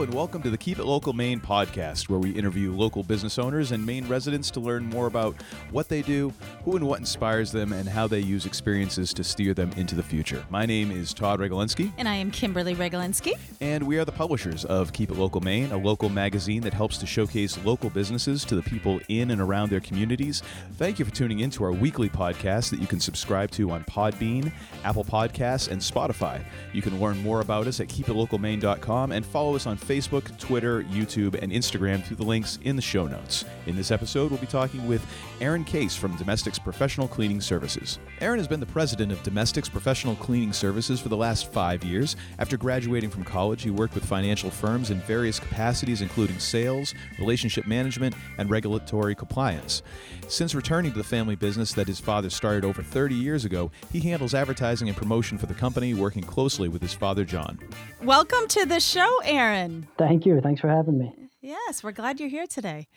Hello, and welcome to the Keep It Local Maine podcast, where we interview local business owners and Maine residents to learn more about what they do, who and what inspires them, and how they use experiences to steer them into the future. My name is Todd Regalinsky, And I am Kimberly Regalinsky. and we are the publishers of Keep It Local Maine, a local magazine that helps to showcase local businesses to the people in and around their communities. Thank you for tuning in to our weekly podcast that you can subscribe to on Podbean, Apple Podcasts, and Spotify. You can learn more about us at keepitlocalmaine.com and follow us on Facebook, Twitter, YouTube, and Instagram through the links in the show notes. In this episode, we'll be talking with Aaron Case from Domestiks Professional Cleaning Services. Aaron has been the president of Domestiks Professional Cleaning Services for the last five years. After graduating from college, he worked with financial firms in various capacities, including sales, relationship management, and regulatory compliance. Since returning to the family business that his father started over 30 years ago, he handles advertising and promotion for the company, working closely with his father, John. Welcome to the show, Aaron. Thank you. Thanks for having me. Yes, we're glad you're here today.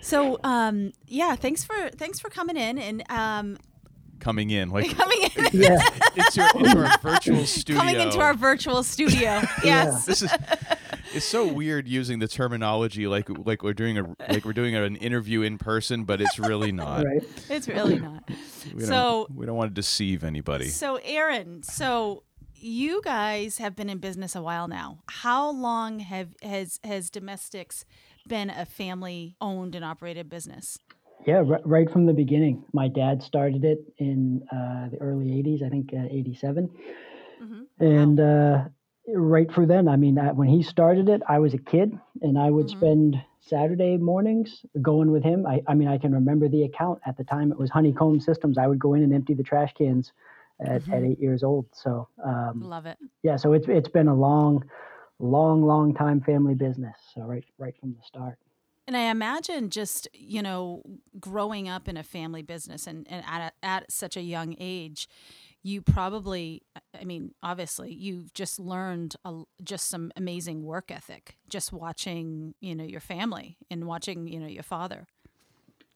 So, um, yeah, thanks for thanks for coming in and um, Coming in, like coming in, Yeah. into, into our virtual studio. coming into our virtual studio. Yes. this is it's so weird using the terminology like like we're doing a like we're doing an interview in person, but it's really not. right. it's really not. We So, don't, we don't want to deceive anybody. so Aaron, so you guys have been in business a while now. How long have has has Domestiks been a family owned and operated business? Yeah, r- right from the beginning. My dad started it in uh, the early 80s, I think uh, 87. Mhm. And uh, right for then, I mean, uh, when he started it, I was a kid and I would Mhm. spend Saturday mornings going with him. I, I mean, I can remember the account at the time. It was Honeycomb Systems. I would go in and empty the trash cans at, at eight years old. So, um, Love it. yeah, so it's, it's been a long, long, long time family business. So right, right from the start. And I imagine just, you know, growing up in a family business and, and at, a, at such a young age, you probably, I mean, obviously, you've just learned a, just some amazing work ethic just watching, you know, your family and watching, you know, your father.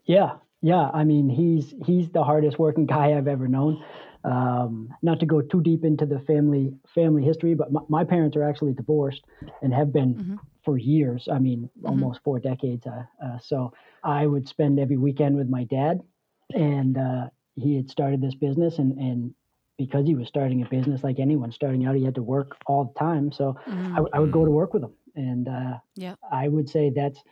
Yeah, yeah. I mean, he's he's the hardest working guy I've ever known. Um, not to go too deep into the family family history, but my, my parents are actually divorced and have been Mhm. for years. I mean, almost four decades. Uh, uh, so I would spend every weekend with my dad, and uh, he had started this business, and and because he was starting a business like anyone starting out, he had to work all the time. So I, w- I would go to work with him, and uh, Yeah. I would say that's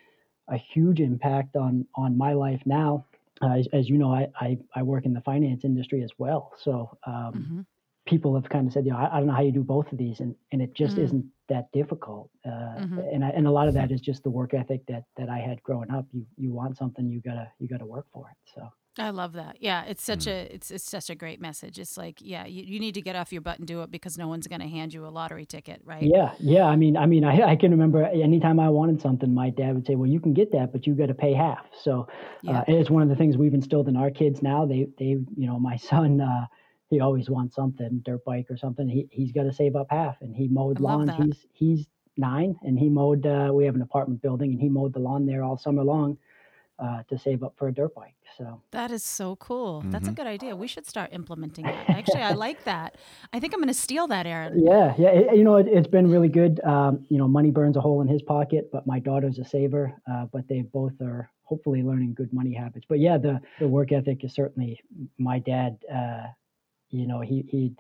a huge impact on on my life now. Uh, as, as you know, I, I I work in the finance industry as well, so um, hmm people have kind of said, you know, I, I don't know how you do both of these, and and it just Mm. isn't that difficult. Uh, Mhm. And I, and a lot of that is just the work ethic that that I had growing up. You you want something, you gotta you gotta work for it. So I love that. Yeah, it's such a it's it's such a great message. It's like, yeah, you, you need to get off your butt and do it because no one's going to hand you a lottery ticket, right? yeah, yeah. I mean, I mean, I I can remember anytime I wanted something, my dad would say, well, you can get that, but you got to pay half. So Yeah. uh, it's one of the things we've instilled in our kids now. They they you know my son. Uh, he always wants something, dirt bike or something. He he's got to save up half, and he mowed lawns. that. He's he's nine, and he mowed. Uh, we have an apartment building, and he mowed the lawn there all summer long uh, to save up for a dirt bike. So That is so cool. That's a Mhm. good idea. We should start implementing that. Actually, I like that. I think I'm going to steal that, Aaron. yeah, yeah. It, you know, it, it's been really good. Um, you know, money burns a hole in his pocket, but my daughter's a saver. Uh, but they both are hopefully learning good money habits. But yeah, the the work ethic is certainly my dad. Uh, you know, he he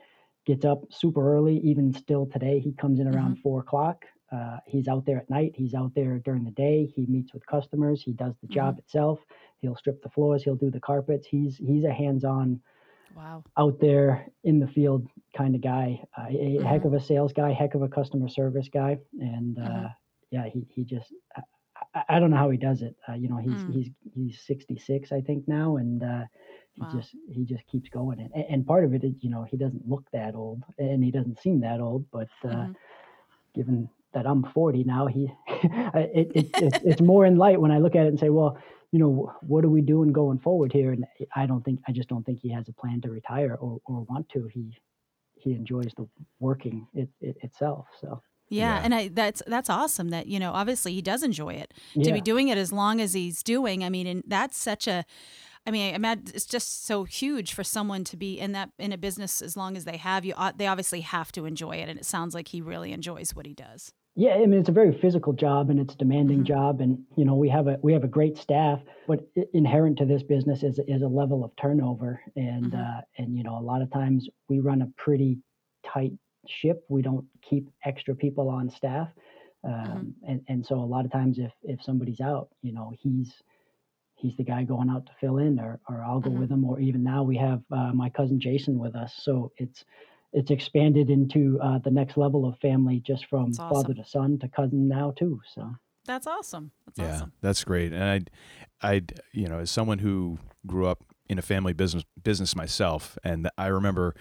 gets up super early. Even still today, he comes in around four o'clock. Uh, he's out there at night. He's out there during the day. He meets with customers. He does the job itself. He'll strip the floors. He'll do the carpets. He's he's a hands-on, Wow. out there in the field kind of guy. Uh, a heck of a sales guy. Heck of a customer service guy. And uh, Mhm. yeah, he he just. I, I- don't know how he does it. Uh, you know, he's Mm. he's he's 66, I think now, and uh, he Wow. just he just keeps going. And, and part of it is, you know, he doesn't look that old, and he doesn't seem that old. But uh, Mhm. given that I'm 40 now, he it, it, it, it's more in light when I look at it and say, well, you know, what are we doing going forward here? And I don't think I just don't think he has a plan to retire or, or want to. He he enjoys the working it, it itself. So Yeah, Yeah. and I, that's that's awesome. That you know, obviously he does enjoy it. To be doing it as long as he's doing, I mean, and that's such a. I mean, I imagine it's just so huge for someone to be in that in a business as long as they have you. uh, They obviously have to enjoy it, and it sounds like he really enjoys what he does. Yeah, I mean it's a very physical job and it's a demanding Mhm. job, and you know we have a we have a great staff, but inherent to this business is is a level of turnover, and Mhm. uh, and you know a lot of times we run a pretty tight ship. We don't keep extra people on staff, um, and and so a lot of times if if somebody's out, you know he's he's the guy going out to fill in, or or I'll go Mhm. with him, or even now we have uh, my cousin Jason with us, so it's it's expanded into uh, the next level of family just from That's father to son to cousin now too. So That's awesome. That's Yeah, awesome. that's great. And I, I, you know, as someone who grew up in a family business business myself, and I remember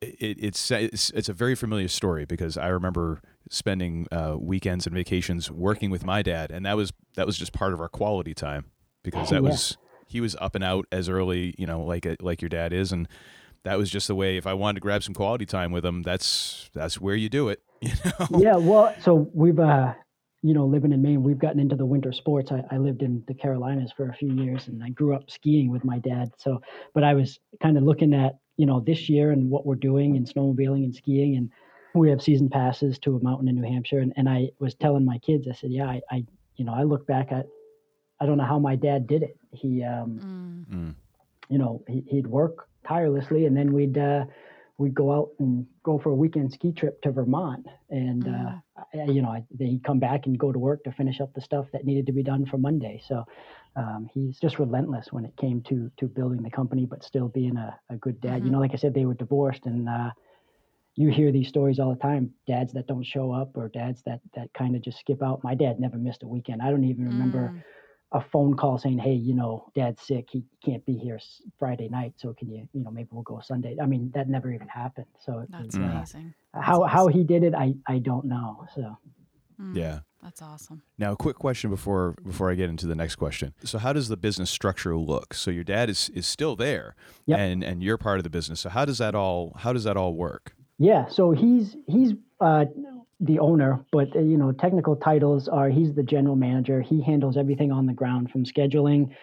it, it's it's it's a very familiar story because I remember spending uh, weekends and vacations working with my dad, and that was that was just part of our quality time because that Yeah. was he was up and out as early, you know, like a, like your dad is, and that was just the way. If I wanted to grab some quality time with them, that's that's where you do it. You know. yeah, well, so we've uh, you know, living in Maine, we've gotten into the winter sports. I, I lived in the Carolinas for a few years, and I grew up skiing with my dad. So, but I was kind of looking at you know this year and what we're doing in snowmobiling and skiing, and we have season passes to a mountain in New Hampshire, and, and I was telling my kids, I said, yeah, I, I you know, I look back at, I don't know how my dad did it. He um, Mm. Mm. you know, he, he'd work tirelessly, and then we'd uh, we'd go out and go for a weekend ski trip to Vermont, and uh, I, you know, I, then he'd come back and go to work to finish up the stuff that needed to be done for Monday. So um, he's just relentless when it came to to building the company, but still being a, a good dad. You Mhm. know, like I said, they were divorced, and uh, you hear these stories all the time: dads that don't show up, or dads that that kind of just skip out. My dad never missed a weekend. I don't even remember Mm. A phone call saying, "Hey, you know, Dad's sick. He can't be here Friday night. So can you, you know, maybe we'll go Sunday." I mean, that never even happened. So That's was, uh, amazing. how That's how awesome. he did it, I I don't know. So Mm. Yeah. That's awesome. Now, a quick question before before I get into the next question. So, how does the business structure look? So, your dad is is still there, Yep. and and you're part of the business. So, how does that all how does that all work? yeah, so he's he's uh, the owner, but uh, you know, technical titles are he's the general manager. He handles everything on the ground from scheduling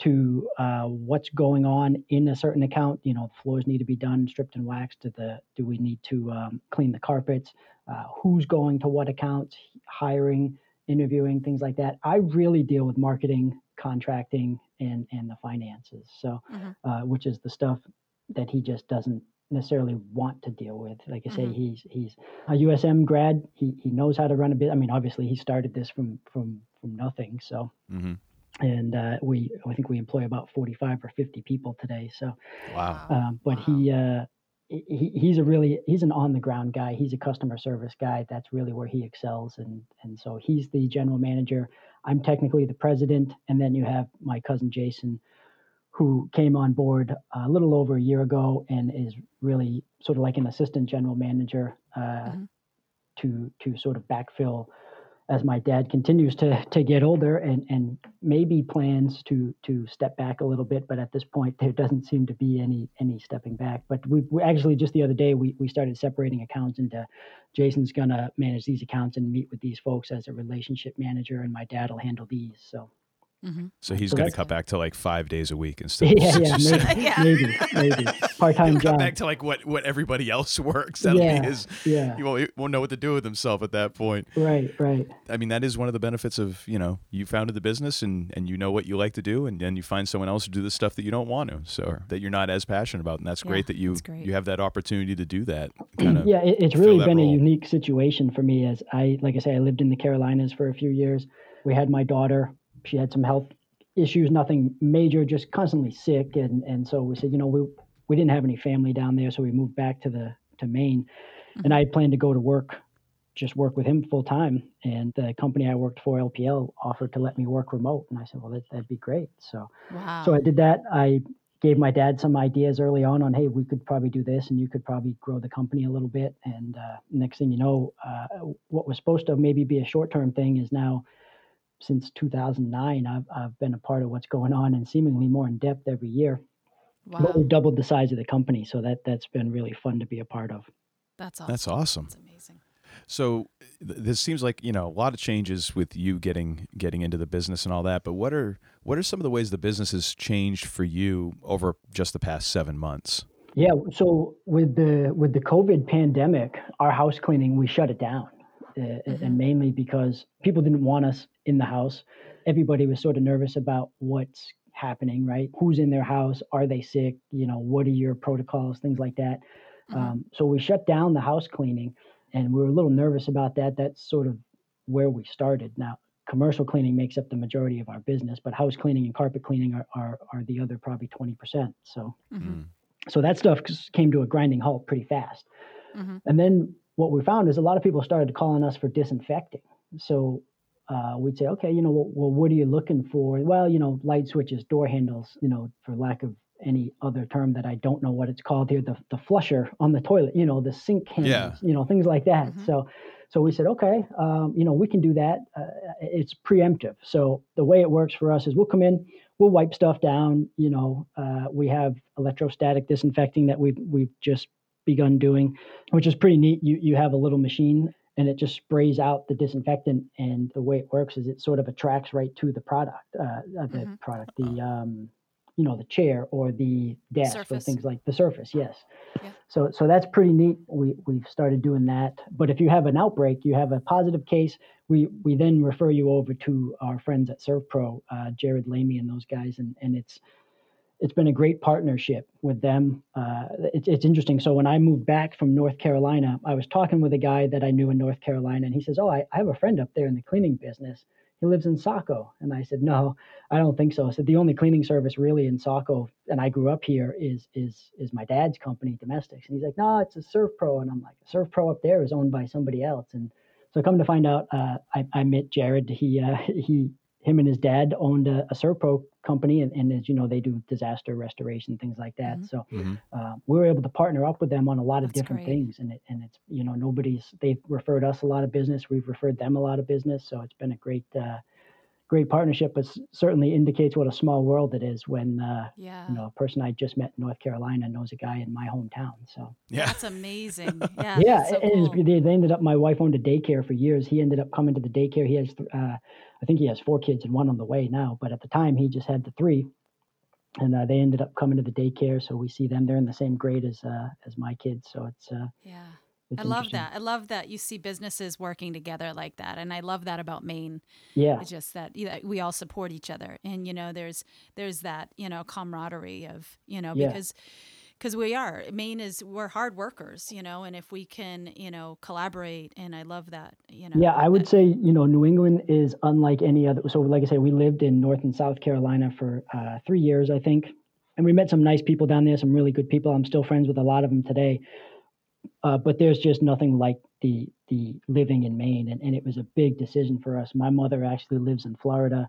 to uh, what's going on in a certain account. You know, floors need to be done, stripped and waxed. To the do we need to um, clean the carpets? Uh, who's going to what accounts? Hiring, interviewing, things like that. I really deal with marketing, contracting, and and the finances. So, Mhm. uh, which is the stuff that he just doesn't necessarily want to deal with. Like I say, Mhm. he's he's a USM grad. He he knows how to run a bit. I mean, obviously, he started this from from from nothing. So hmm and uh, we I think we employ about forty five or fifty people today. So, Wow. um, but he. Uh, he, he's a really he's an on the ground guy he's a customer service guy that's really where he excels and and so he's the general manager i'm technically the president and then you have my cousin jason who came on board a little over a year ago and is really sort of like an assistant general manager uh, Mhm. to to sort of backfill as my dad continues to to get older and and maybe plans to to step back a little bit but at this point there doesn't seem to be any any stepping back but we, we actually just the other day we, we started separating accounts into jason's going to manage these accounts and meet with these folks as a relationship manager and my dad will handle these so Mhm. So he's So going to cut back to like five days a week instead. of yeah yeah maybe Yeah. maybe, maybe. part-time He'll cut job back to like what what everybody else works. That'll Yeah. be his. yeah He won't, he won't know what to do with himself at that point. right right I mean, that is one of the benefits of you know you founded the business and and you know what you like to do, and then you find someone else to do the stuff that you don't want to, so that you're not as passionate about, and that's Yeah, great that you great. you have that opportunity to do that. Kind of. yeah it, it's really that been a unique situation for me as i like i say i lived in the carolinas for a few years we had my daughter she had some health issues nothing major just constantly sick and and so we said you know we we didn't have any family down there so we moved back to the to maine and i had planned to go to work just work with him full time and the company i worked for lpl offered to let me work remote and i said well that, that'd be great so Wow. so I did that. I gave my dad some ideas early on on, hey, we could probably do this, and you could probably grow the company a little bit. And uh, next thing you know, uh, what was supposed to maybe be a short term thing is now, since 2009, I've I've been a part of what's going on and seemingly more in depth every year. wow. But we've doubled the size of the company, so that that's been really fun to be a part of. That's awesome. That's awesome. That's amazing. So th- this seems like you know a lot of changes with you getting getting into the business and all that. But what are what are some of the ways the business has changed for you over just the past seven months? Yeah. So with the with the COVID pandemic, our house cleaning we shut it down, uh, Mhm. and mainly because people didn't want us in the house. Everybody was sort of nervous about what's happening, right? Who's in their house? Are they sick? You know, what are your protocols? Things like that. Mhm. Um, so we shut down the house cleaning, and we were a little nervous about that. That's sort of where we started. Now, commercial cleaning makes up the majority of our business, but house cleaning and carpet cleaning are are, are the other probably twenty percent. So Mhm. so that stuff just came to a grinding halt pretty fast. Mhm. And then what we found is a lot of people started calling us for disinfecting. So uh, we'd say, okay, you know, well, well, what are you looking for? Well, you know, light switches, door handles, you know, for lack of any other term that I don't know what it's called here, the, the flusher on the toilet, you know, the sink handles, Yeah. you know, things like that. Mhm. So, so we said, okay, um, you know, we can do that. Uh, it's preemptive. So the way it works for us is we'll come in, we'll wipe stuff down. You know, uh, we have electrostatic disinfecting that we've we've just begun doing, which is pretty neat. You you have a little machine and it just sprays out the disinfectant, and the way it works is it sort of attracts right to the product, uh, uh, the Mhm. product, the um, you know, the chair or the desk or things like the surface. Yes. Yeah. So so that's pretty neat. We we've started doing that. But if you have an outbreak, you have a positive case, we we then refer you over to our friends at ServPro, uh, Jared Lamy and those guys, and and it's it's been a great partnership with them. Uh, it's interesting. So when I moved back from North Carolina, I was talking with a guy that I knew in North Carolina, and he says, "Oh, I, I have a friend up there in the cleaning business. He lives in Saco." And I said, "No, I don't think so." I said, "The only cleaning service really in Saco, and I grew up here, is is is my dad's company, Domestiks." And he's like, "No, it's a ServPro," and I'm like, "ServPro up there is owned by somebody else." And so come to find out, uh, I, I met Jared. He uh, he him and his dad owned a, a Servpro company, and, and as you know, they do disaster restoration things like that. Mhm. So Mhm. uh, we were able to partner up with them on a lot of That's different great. things, and it, and it's you know nobody's they've referred us a lot of business, we've referred them a lot of business, so it's been a great uh, great partnership. But certainly indicates what a small world it is when uh, Yeah. you know a person I just met in North Carolina knows a guy in my hometown. So Yeah. That's amazing. Yeah. yeah, that's so and it's- cool. they, they ended up. My wife owned a daycare for years. He ended up coming to the daycare. He has, uh, I think he has four kids and one on the way now. But at the time, he just had the three, and uh, they ended up coming to the daycare. So we see them. They're in the same grade as uh, as my kids. So it's uh, Yeah. it's I love that. I love that you see businesses working together like that, and I love that about Maine. Yeah, It's just that you know, we all support each other, and you know, there's there's that you know camaraderie of you know Yeah. because because we are Maine is we're hard workers, you know, and if we can you know collaborate, and I love that you know. yeah. I would that- say you know New England is unlike any other. So like I say, we lived in North and South Carolina for uh, three years, I think, and we met some nice people down there. Some really good people. I'm still friends with a lot of them today. uh, but there's just nothing like the the living in Maine, and, and it was a big decision for us. My mother actually lives in Florida.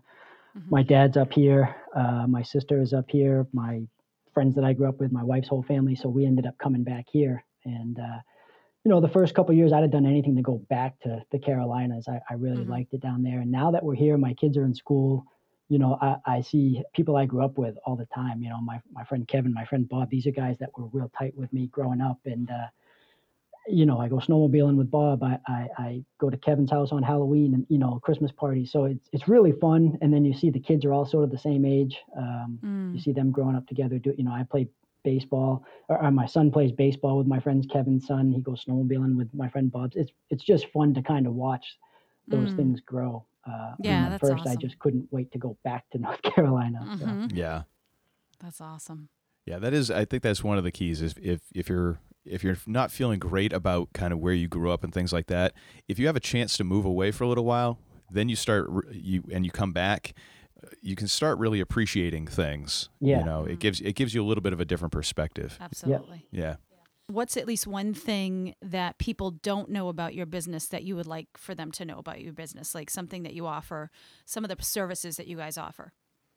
Mhm. My dad's up here. Uh, my sister is up here. My friends that I grew up with, my wife's whole family. So we ended up coming back here, and uh, you know, the first couple years, I'd have done anything to go back to the Carolinas. I, I really Mhm. liked it down there, and now that we're here, my kids are in school. You know, I, I see people I grew up with all the time. You know, my my friend Kevin, my friend Bob. These are guys that were real tight with me growing up, and uh, you know, I go snowmobiling with Bob. I, I, I go to Kevin's house on Halloween and, you know, Christmas parties. So it's, it's really fun. And then you see the kids are all sort of the same age. Um, Mm. You see them growing up together. Do, you know, I play baseball or, or my son plays baseball with my friend's Kevin's son. He goes snowmobiling with my friend Bob's. It's, it's just fun to kind of watch those Mm. things grow. Uh, and Yeah, at that's first I just couldn't wait to go back to North Carolina. So. Mhm. Yeah. That's awesome. Yeah, that is. I think that's one of the keys. Is if if you're if you're not feeling great about kind of where you grew up and things like that, if you have a chance to move away for a little while, then you start you and you come back, uh, you can start really appreciating things. Yeah. You know, Mhm. it gives it gives you a little bit of a different perspective. Absolutely. Yeah. What's at least one thing that people don't know about your business that you would like for them to know about your business? Like something that you offer, some of the services that you guys offer.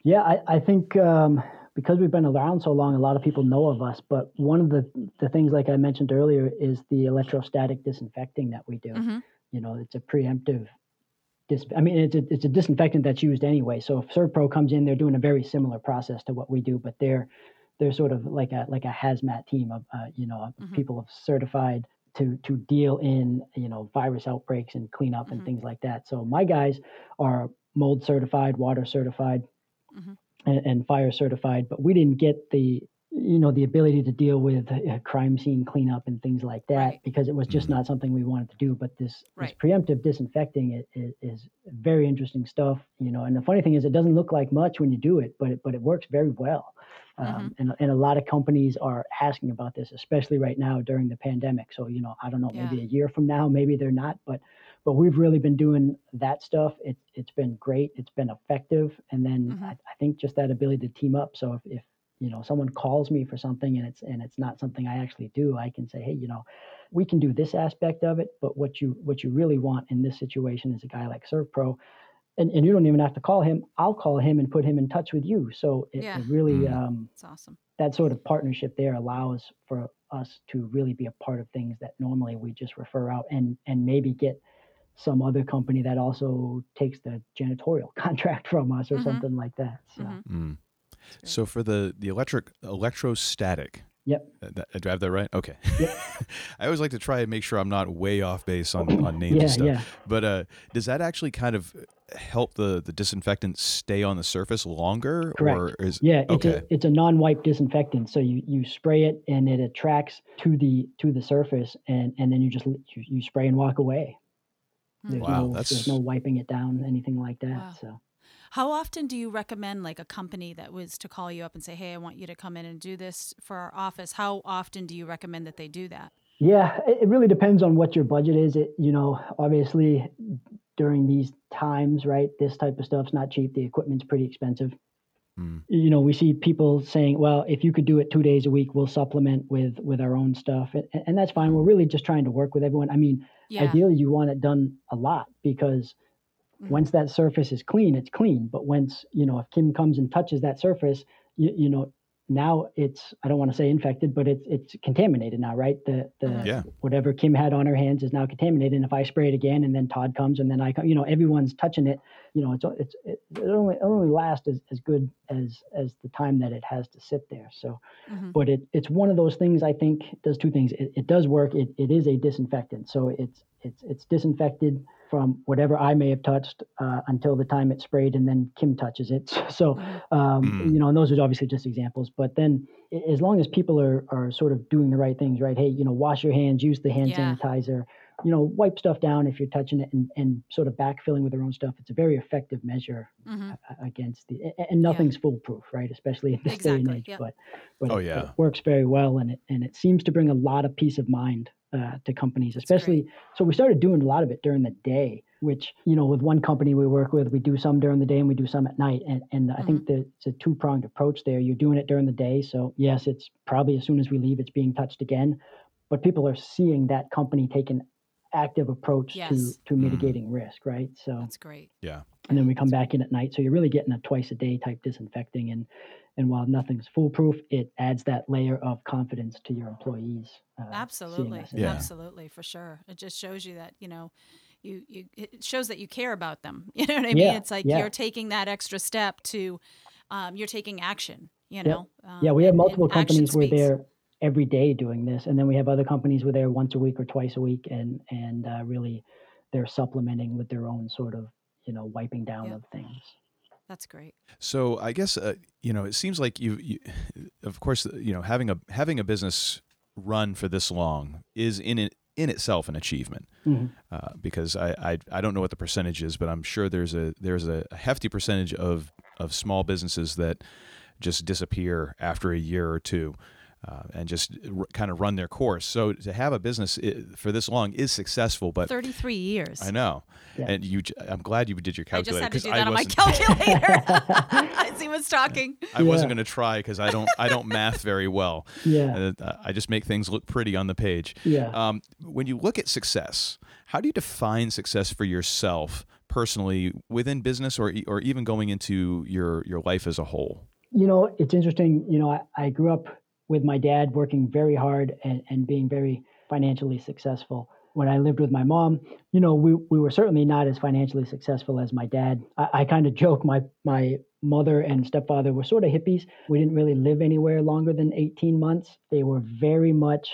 Yeah, I, I think um, because we've been around so long, a lot of people know of us. But one of the, the things, like I mentioned earlier, is the electrostatic disinfecting that we do. Mhm. You know, it's a preemptive. Dis- I mean, it's a, it's a disinfectant that's used anyway. So if ServPro comes in, they're doing a very similar process to what we do, but they're they're sort of like a like a hazmat team of uh, you know Mhm. people have certified to to deal in you know virus outbreaks and cleanup Mhm. and things like that. So my guys are mold certified, water certified, Mhm. And, and fire certified, but we didn't get the you know the ability to deal with uh, crime scene cleanup and things like that Right. because it was just Mhm. not something we wanted to do but this, Right. this preemptive disinfecting is, is very interesting stuff you know and the funny thing is it doesn't look like much when you do it but it but it works very well um, and, and a lot of companies are asking about this especially right now during the pandemic so you know i don't know maybe a year from now maybe they're not but but we've really been doing that stuff it, it's been great it's been effective and then Mhm. I, I think just that ability to team up so if, if you know someone calls me for something and it's and it's not something i actually do i can say hey you know we can do this aspect of it but what you what you really want in this situation is a guy like servpro and, and you don't even have to call him i'll call him and put him in touch with you so it, Yeah. it really Mm. um, It's awesome. that sort of partnership there allows for us to really be a part of things that normally we just refer out and and maybe get some other company that also takes the janitorial contract from us or Mhm. something like that so Mhm. Mm. It's. So for the the electric electrostatic. Yep. uh, that- do I have that right? Okay. Yep. I always like to try and make sure I'm not way off base on, on names yeah and stuff. yeah But uh, does that actually kind of help the, the disinfectant stay on the surface longer? Correct. Or is Yeah, it's okay. a it's a non-wipe disinfectant. So you, you spray it and it attracts to the to the surface, and and then you just you, you spray and walk away. There's Wow, no that's- there's no wiping it down, anything like that. Wow. So How often do you recommend like a company that was to call you up and say, "Hey, I want you to come in and do this for our office"? How often do you recommend that they do that? yeah, it, it really depends on what your budget is. It you know obviously during these times, right? This type of stuff's not cheap. The equipment's pretty expensive. Mm. you know we see people saying well if you could do it two days a week we'll supplement with with our own stuff and, and that's fine we're really just trying to work with everyone i mean Yeah. ideally you want it done a lot because Mhm. once that surface is clean it's clean but once you know if kim comes and touches that surface you, you know now it's i don't want to say infected but it's it's contaminated now right the the Mhm. Yeah. whatever kim had on her hands is now contaminated and if i spray it again and then todd comes and then i come you know everyone's touching it you know it's it's it, it only it only lasts as, as good as as the time that it has to sit there so Mhm. but it, it's one of those things I think does two things. It, it does work. It, it is a disinfectant, so it's it's it's disinfected from whatever I may have touched uh, until the time it's sprayed, and then Kim touches it. So Mhm. um, Mm. you know, and those are obviously just examples. But then, as long as people are are sort of doing the right things, right? Hey, you know, wash your hands, use the hand Yeah. sanitizer. You know, wipe stuff down if you're touching it, and, and sort of backfilling with their own stuff. It's a very effective measure Mhm. against the and nothing's foolproof, right? Especially in this day and age. yep. But but, Oh, it, but yeah. it works very well, and it and it seems to bring a lot of peace of mind uh, to companies, especially. So we started doing a lot of it during the day, which you know, with one company we work with, we do some during the day and we do some at night, and and I think that it's a two pronged approach there. You're doing it during the day, so yes, it's probably as soon as we leave, it's being touched again, but people are seeing that company take an active approach Yes. to to Mm. mitigating risk, right? So That's great. Yeah. and then we come back in at night. So you're really getting a twice a day type disinfecting, and and while nothing's foolproof, it adds that layer of confidence to your employees. Uh, Absolutely. Yeah. Absolutely, for sure. It just shows you that, you know, you, you it shows that you care about them. You know what I mean? Yeah, It's like yeah. you're taking that extra step to um, you're taking action, you Yep. know. Um, Yeah, we have multiple companies where speaks. they're every day doing this, and then we have other companies where they're once a week or twice a week, and and uh, really they're supplementing with their own sort of you know wiping down Yeah. of things. That's great. So I guess uh, you know it seems like you, you, of course, you know having a having a business run for this long is in it in itself an achievement Mhm. uh, because I, I I don't know what the percentage is, but I'm sure there's a there's a hefty percentage of of small businesses that just disappear after a year or two. Uh, and just r- kind of run their course. So to have a business i- for this long is successful, but 33 years. I know, Yeah. and you. j- I'm glad you did your calculator. I just had to do that on my calculator. As he was talking. I wasn't going to try because I don't I don't math very well. Yeah, Uh, I just make things look pretty on the page. yeah. Um, when you look at success, how do you define success for yourself personally within business, or e- or even going into your your life as a whole? You know, it's interesting. You know, I, I grew up with my dad working very hard and, and being very financially successful. When I lived with my mom, you know, we, we were certainly not as financially successful as my dad. I, I kind of joke my my mother and stepfather were sort of hippies. We didn't really live anywhere longer than 18 months. They were very much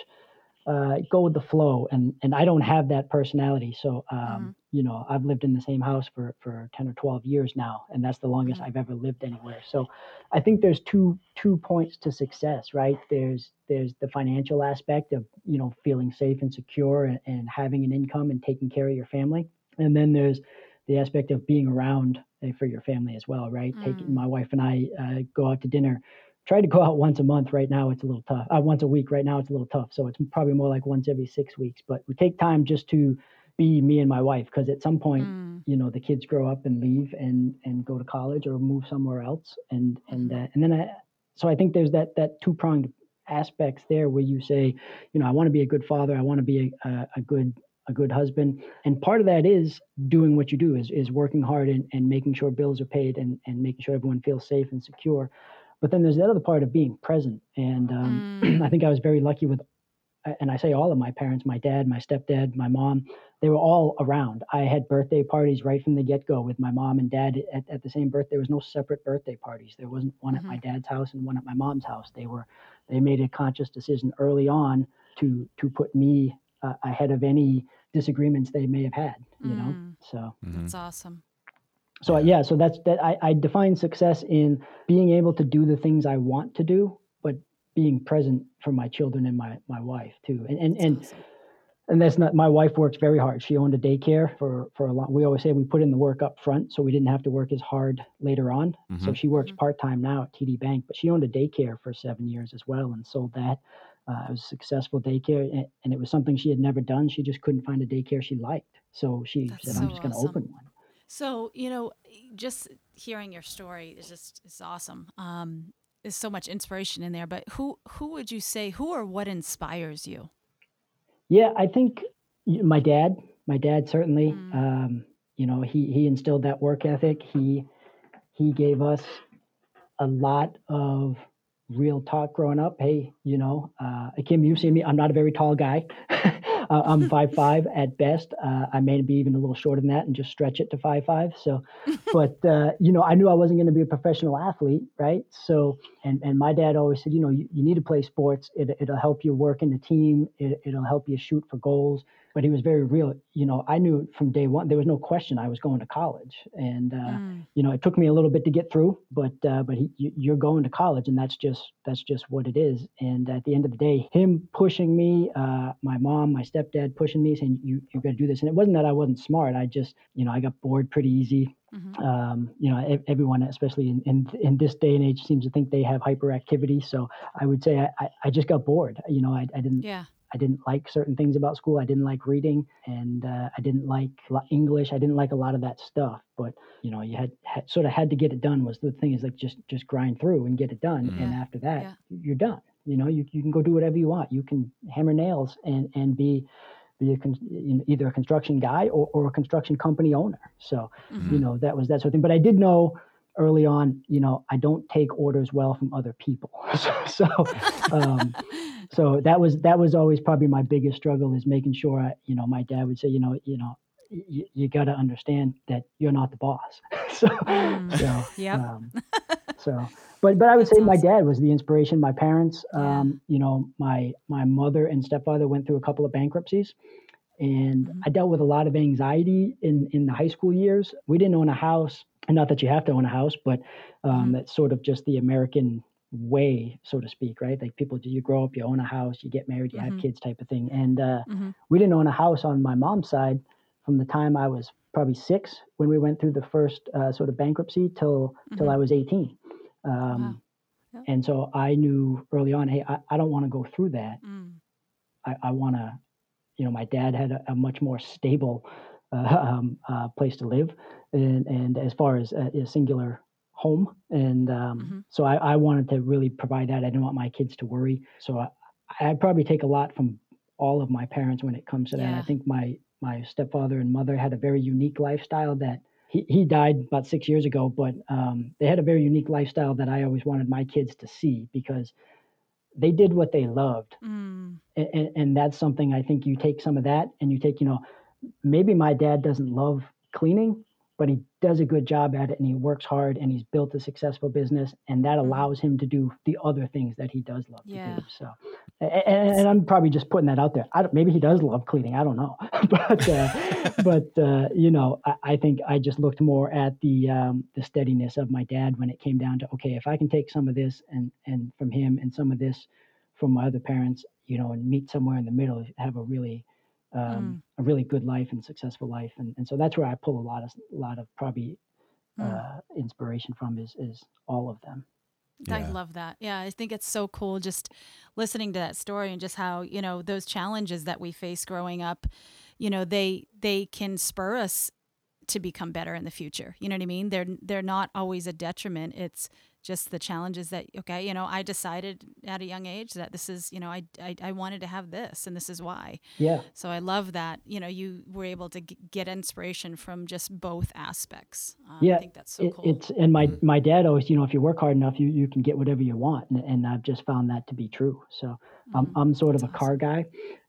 uh, go with the flow, and and I don't have that personality. So um, you know, I've lived in the same house for, for 10 or 12 years now, and that's the longest. I've ever lived anywhere. So I think there's two two points to success, right? There's there's the financial aspect of, you know, feeling safe and secure and, and having an income and taking care of your family. And then there's the aspect of being around uh, for your family as well, right? Taking Mm. my wife and I uh, go out to dinner. Try to go out once a month. Right now, it's a little tough. Uh, once a week. Right now, it's a little tough. So it's probably more like once every six weeks. But we take time just to be me and my wife because at some point, Mm. you know, the kids grow up and leave and and go to college or move somewhere else. And and uh, and then I, so I think there's that that two pronged aspects there where you say, you know, I want to be a good father. I want to be a, a, a good a good husband. And part of that is doing what you do is, is working hard and, and making sure bills are paid and, and making sure everyone feels safe and secure. But then there's that other part of being present. And um, Mm. I think I was very lucky with, and I say all of my parents, my dad, my stepdad, my mom, they were all around. I had birthday parties right from the get go with my mom and dad at, at the same birthday. There was no separate birthday parties. There wasn't one at my dad's house and one at my mom's house. They were, they made a conscious decision early on to, to put me uh, ahead of any disagreements they may have had, you know? Mm. So, That's awesome. so yeah, so that's that. I, I define success in being able to do the things I want to do, but being present for my children and my my wife too. And and That's and, and that's not. My wife works very hard. She owned a daycare for for a long. We always say we put in the work up front, so we didn't have to work as hard later on. So Mhm. she works Mhm. part time now at TD Bank, but she owned a daycare for seven years as well and sold that. Uh, it was a successful daycare, and, and it was something she had never done. She just couldn't find a daycare she liked, so she That's said, so "I'm just going to open one." So you know, just hearing your story is just is awesome. Um, there's so much inspiration in there. But who who would you say who or what inspires you? Yeah, I think my dad, my dad certainly, Mm. um, you know, he he instilled that work ethic. He he gave us a lot of real talk growing up. Hey, you know, uh, Kim, you've seen me. I'm not a very tall guy. Uh, I'm five five at best. Uh, I may be even a little shorter than that, and just stretch it to five five. So, but uh, you know, I knew I wasn't going to be a professional athlete, right? So, and and my dad always said, you know, you, you need to play sports. It, it'll help you work in the team. It, it'll help you shoot for goals. But he was very real. You know, I knew from day one there was no question I was going to college, and uh, Mm. you know, it took me a little bit to get through, but uh, but he, you, you're going to college, and that's just that's just what it is. And at the end of the day, him pushing me, uh, my mom, my stepdad pushing me, saying you you got to do this. And it wasn't that I wasn't smart. I just you know I got bored pretty easy. Mhm. Um, you know, everyone, especially in, in in this day and age, seems to think they have hyperactivity. So I would say I, I, I just got bored. You know, I, I didn't Yeah. I didn't like certain things about school. I didn't like reading, and uh, I didn't like English. I didn't like a lot of that stuff. But you know, you had, had sort of had to get it done. Was the thing is like just just grind through and get it done, and after that, yeah. you're done. You know, you, you can go do whatever you want. You can hammer nails and and be be a con- you know, either a construction guy or, or a construction company owner. So Mhm. you know that was that sort of thing. But I did know early on, you know, I don't take orders well from other people. so, so um, so that was that was always probably my biggest struggle is making sure I, you know my dad would say you know you know you, you got to understand that you're not the boss so Mm. so Yep. um, so but but I would That's say my dad was the inspiration my parents Yeah. um, you know my my mother and stepfather went through a couple of bankruptcies and Mhm. I dealt with a lot of anxiety in in the high school years we didn't own a house not that you have to own a house but um, Mhm. that's sort of just the American way, so to speak, right? Like people, you grow up, you own a house, you get married, you have Mhm. kids, type of thing. And uh, Mhm. we didn't own a house on my mom's side from the time I was probably six when we went through the first uh, sort of bankruptcy till till Mhm. I was eighteen. Um, Wow. Yep. And so I knew early on, hey, I, I don't want to go through that. Mm. I, I want to, you know, my dad had a, a much more stable um, uh, place to live, and and as far as a, a singular home, and um, Mhm. so I, I wanted to really provide that. I didn't want my kids to worry, so I, I probably take a lot from all of my parents when it comes to that. I think my my stepfather and mother had a very unique lifestyle that. He, he died about six years ago, but um, they had a very unique lifestyle that I always wanted my kids to see because they did what they loved Mm. and, and that's something I think you take some of that and you take, you know, maybe my dad doesn't love cleaning, but he does a good job at it and he works hard and he's built a successful business and that Mhm. allows him to do the other things that he does love Yeah. to do. So, and, and I'm probably just putting that out there. I don't, maybe he does love cleaning. I don't know, but uh, but uh, you know, I, I think I just looked more at the um, the steadiness of my dad when it came down to okay, if I can take some of this and and from him and some of this from my other parents, you know, and meet somewhere in the middle, have a really um, a really good life and successful life, and, and so that's where I pull a lot of a lot of probably Mm. uh, inspiration from is is all of them. I love that. Yeah, I think it's so cool just listening to that story and just how, you know, those challenges that we face growing up, you know, they they can spur us to become better in the future. You know what I mean? They're they're not always a detriment. It's just the challenges that okay, you know, I decided at a young age that this is, you know, I I, I wanted to have this and this is why. Yeah, So I love that, you know, you were able to g- get inspiration from just both aspects. Um, Yeah, I think that's so it, cool. it's and my my dad always, you know, if you work hard enough, you you can get whatever you want, and, and I've just found that to be true. So I'm Mhm. I'm sort of a That's car guy.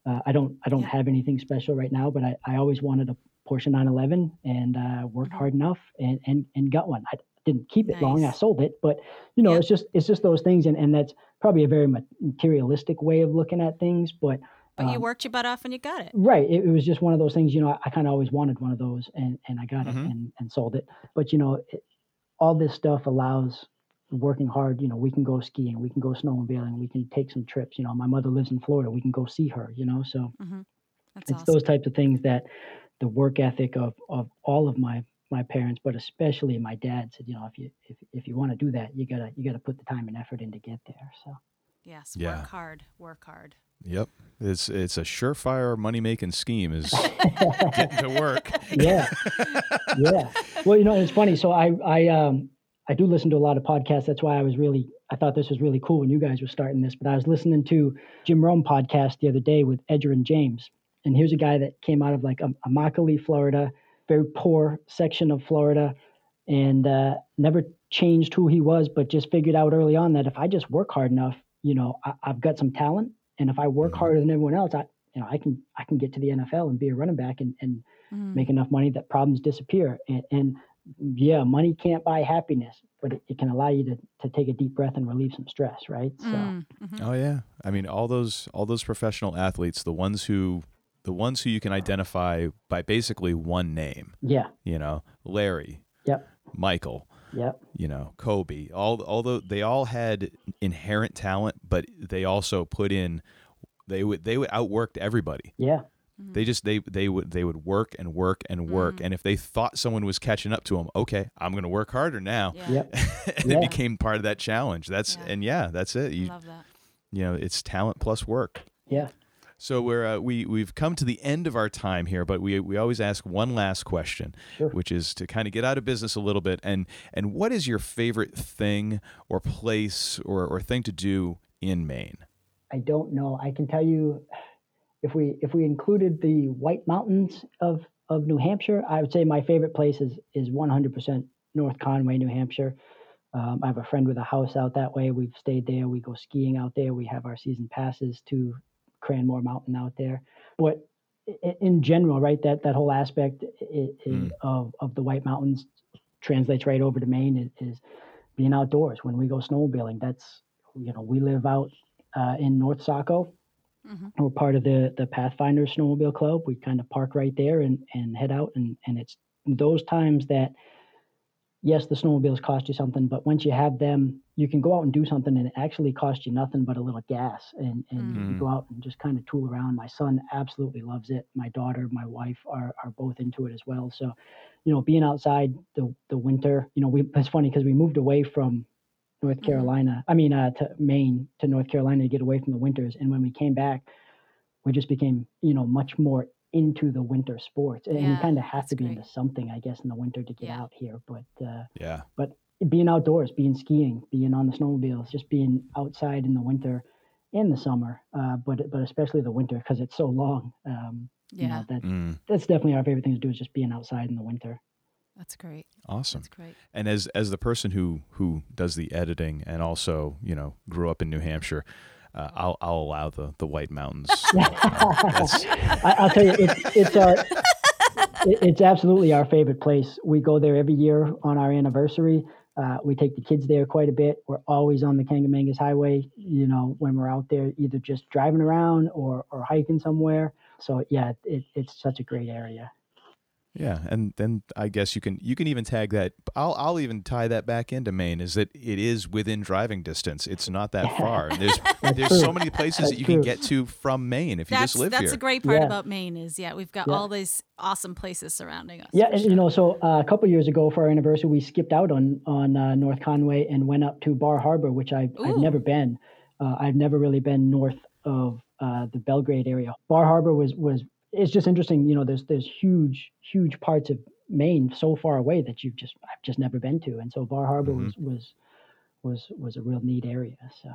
Uh, I don't I don't Yeah. have anything special right now, but I, I always wanted a Porsche 911 and uh, worked Mhm. hard enough and, and and got one. I didn't keep it long. I sold it, but you know, Yep. it's just it's just those things, and, and that's probably a very materialistic way of looking at things, but. but you um, worked your butt off and you got it. Right. It, it was just one of those things, you know, I, I kind of always wanted one of those and, and I got Mhm. it and, and sold it. But, you know, it, all this stuff allows working hard. You know, we can go skiing, we can go snowmobiling, we can take some trips. You know, my mother lives in Florida, we can go see her, you know. So That's it's awesome. those types of things that the work ethic of, of all of my my parents, but especially my dad said, you know, if you if, if you want to do that, you gotta you gotta put the time and effort in to get there. So Yes, Yeah. work hard, work hard. Yep. It's it's a surefire money making scheme is getting to work. yeah yeah well you know it's funny so i i um i do listen to a lot of podcasts that's why i was really i thought this was really cool when you guys were starting this but i was listening to jim rome podcast the other day with Edgerrin James and here's a guy that came out of like a, Immokalee, florida very poor section of florida and uh, never changed who he was but just figured out early on that if i just work hard enough you know I, i've got some talent and if i work Mhm. harder than everyone else i you know i can i can get to the nfl and be a running back and, and Mm. make enough money that problems disappear. And, and yeah, money can't buy happiness, but it, it can allow you to, to take a deep breath and relieve some stress, right? So Mm, mhm. Oh yeah. I mean all those all those professional athletes, the ones who the ones who you can identify by basically one name, yeah, you know, Larry, Yep. Michael, yep, you know, Kobe, all although they all had inherent talent, but they also put in they would they would outworked everybody. yeah, Mhm. They just they they would they would work and work and work, Mm. and if they thought someone was catching up to them, okay, I'm going to work harder now. yeah. yep, and Yeah. it became part of that challenge. That's Yeah. and yeah, that's it. I You love that. you know, it's talent plus work. yeah. So we're uh, we we've come to the end of our time here, but we we always ask one last question, Sure. which is to kind of get out of business a little bit. And and what is your favorite thing or place or or thing to do in Maine? I don't know. I can tell you, if we if we included the White Mountains of of New Hampshire, I would say my favorite place is is 100% North Conway, New Hampshire. Um, I have a friend with a house out that way. We've stayed there. We go skiing out there. We have our season passes to Cranmore Mountain out there. But in general, right, that that whole aspect i- i- Mm. of of the White Mountains translates right over to Maine is, is being outdoors. When we go snowmobiling, that's you know we live out uh, in North Saco. Mhm. We're part of the the Pathfinder Snowmobile Club. We kind of park right there and and head out, and and it's those times that yes, the snowmobiles cost you something, but once you have them, you can go out and do something, and it actually costs you nothing but a little gas, and and you Mhm. can go out and just kind of tool around. My son absolutely loves it. My daughter, my wife are are both into it as well. So, you know, being outside the the winter, you know, we it's funny because we moved away from North Mhm. Carolina. I mean, uh, to Maine to North Carolina to get away from the winters. And when we came back, we just became, you know, much more into the winter sports. And you Yeah, kind of has to be great. into something, I guess, in the winter to get Yeah. out here. But uh, Yeah. But being outdoors, being skiing, being on the snowmobiles, just being outside in the winter in the summer, uh, but but especially the winter because it's so long. Um, you know, Yeah, that Mm, that's definitely our favorite thing to do is just being outside in the winter. that's great. awesome. That's great. And as as the person who who does the editing and also you know grew up in New Hampshire, uh, I'll I'll allow the the White Mountains. I, I'll tell you, it's it's uh, it, it's absolutely our favorite place. We go there every year on our anniversary. Uh, we take the kids there quite a bit. We're always on the Kancamagus Highway, you know, when we're out there, either just driving around or, or hiking somewhere. So, yeah, it, it's such a great area. Yeah, and then I guess you can you can even tag that. I'll I'll even tie that back into Maine. Is that it is within driving distance. It's not that far. There's there's true. so many places That's that you can get to from Maine if you just live that's here. That's a great part Yeah. about Maine is yeah we've got Yeah. all these awesome places surrounding us. Yeah, and, sure. you know, so uh, a couple years ago for our anniversary, we skipped out on on uh, North Conway and went up to Bar Harbor, which I, I've never been. Uh, I've never really been north of uh, the Belgrade area. Bar Harbor was was it's just interesting. You know, there's there's huge huge parts of Maine so far away that you've just I've just never been to, and so Bar Harbor Mhm. was was was was a real neat area. So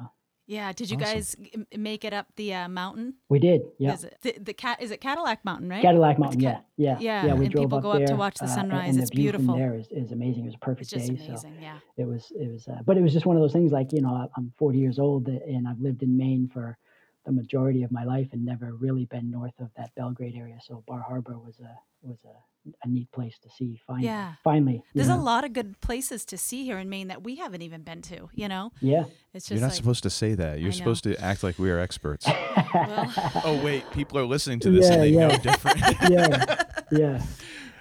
yeah. Did you Awesome. guys make it up the uh, mountain? we did, yeah. Is it the, the cat? Is it Cadillac Mountain? Right. Cadillac Mountain, Ca- yeah, yeah, yeah, yeah. We and people up go up to watch the uh, and- sunrise. And, It's the view beautiful. From there is, is amazing. It was a It's perfect just day. So. Yeah. it was it was uh, but it was just one of those things like you know I- i'm 40 years old and i've lived in maine for the majority of my life and never really been north of that belgrade area so bar harbor was a was a, a neat place to see finally Yeah. finally you There's know? a lot of good places to see here in Maine that we haven't even been to. You know, yeah it's You're not like supposed to say that. You're know. supposed to act like we are experts. well, oh wait, people are listening to this and Yeah, know yeah. different. yeah yeah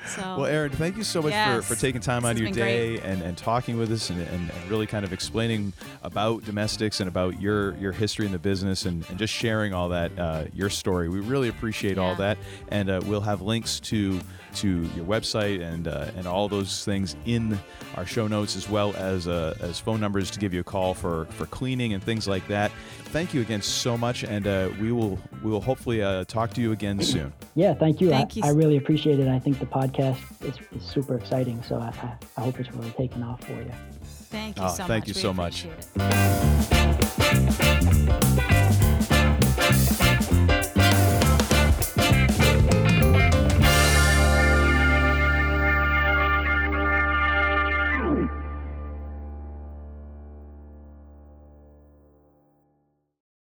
so Well, Aaron, thank you so much Yes. for, for taking time This out of your day great. and, and talking with us and, and, and really kind of explaining about Domestiks and about your, your history in the business and, and just sharing all that, uh, your story. We really appreciate all that. And uh, we'll have links to to your website and uh, and all those things in our show notes as well as uh, as phone numbers to give you a call for, for cleaning and things like that. Thank you again so much, and uh, we will we will hopefully uh, talk to you again soon. yeah thank you, Thank I, you I s- really appreciate it i think the podcast podcast is, is super exciting. So I, I, I, hope it's really taking off for you. Thank you oh, so thank much. Thank you we so much. It.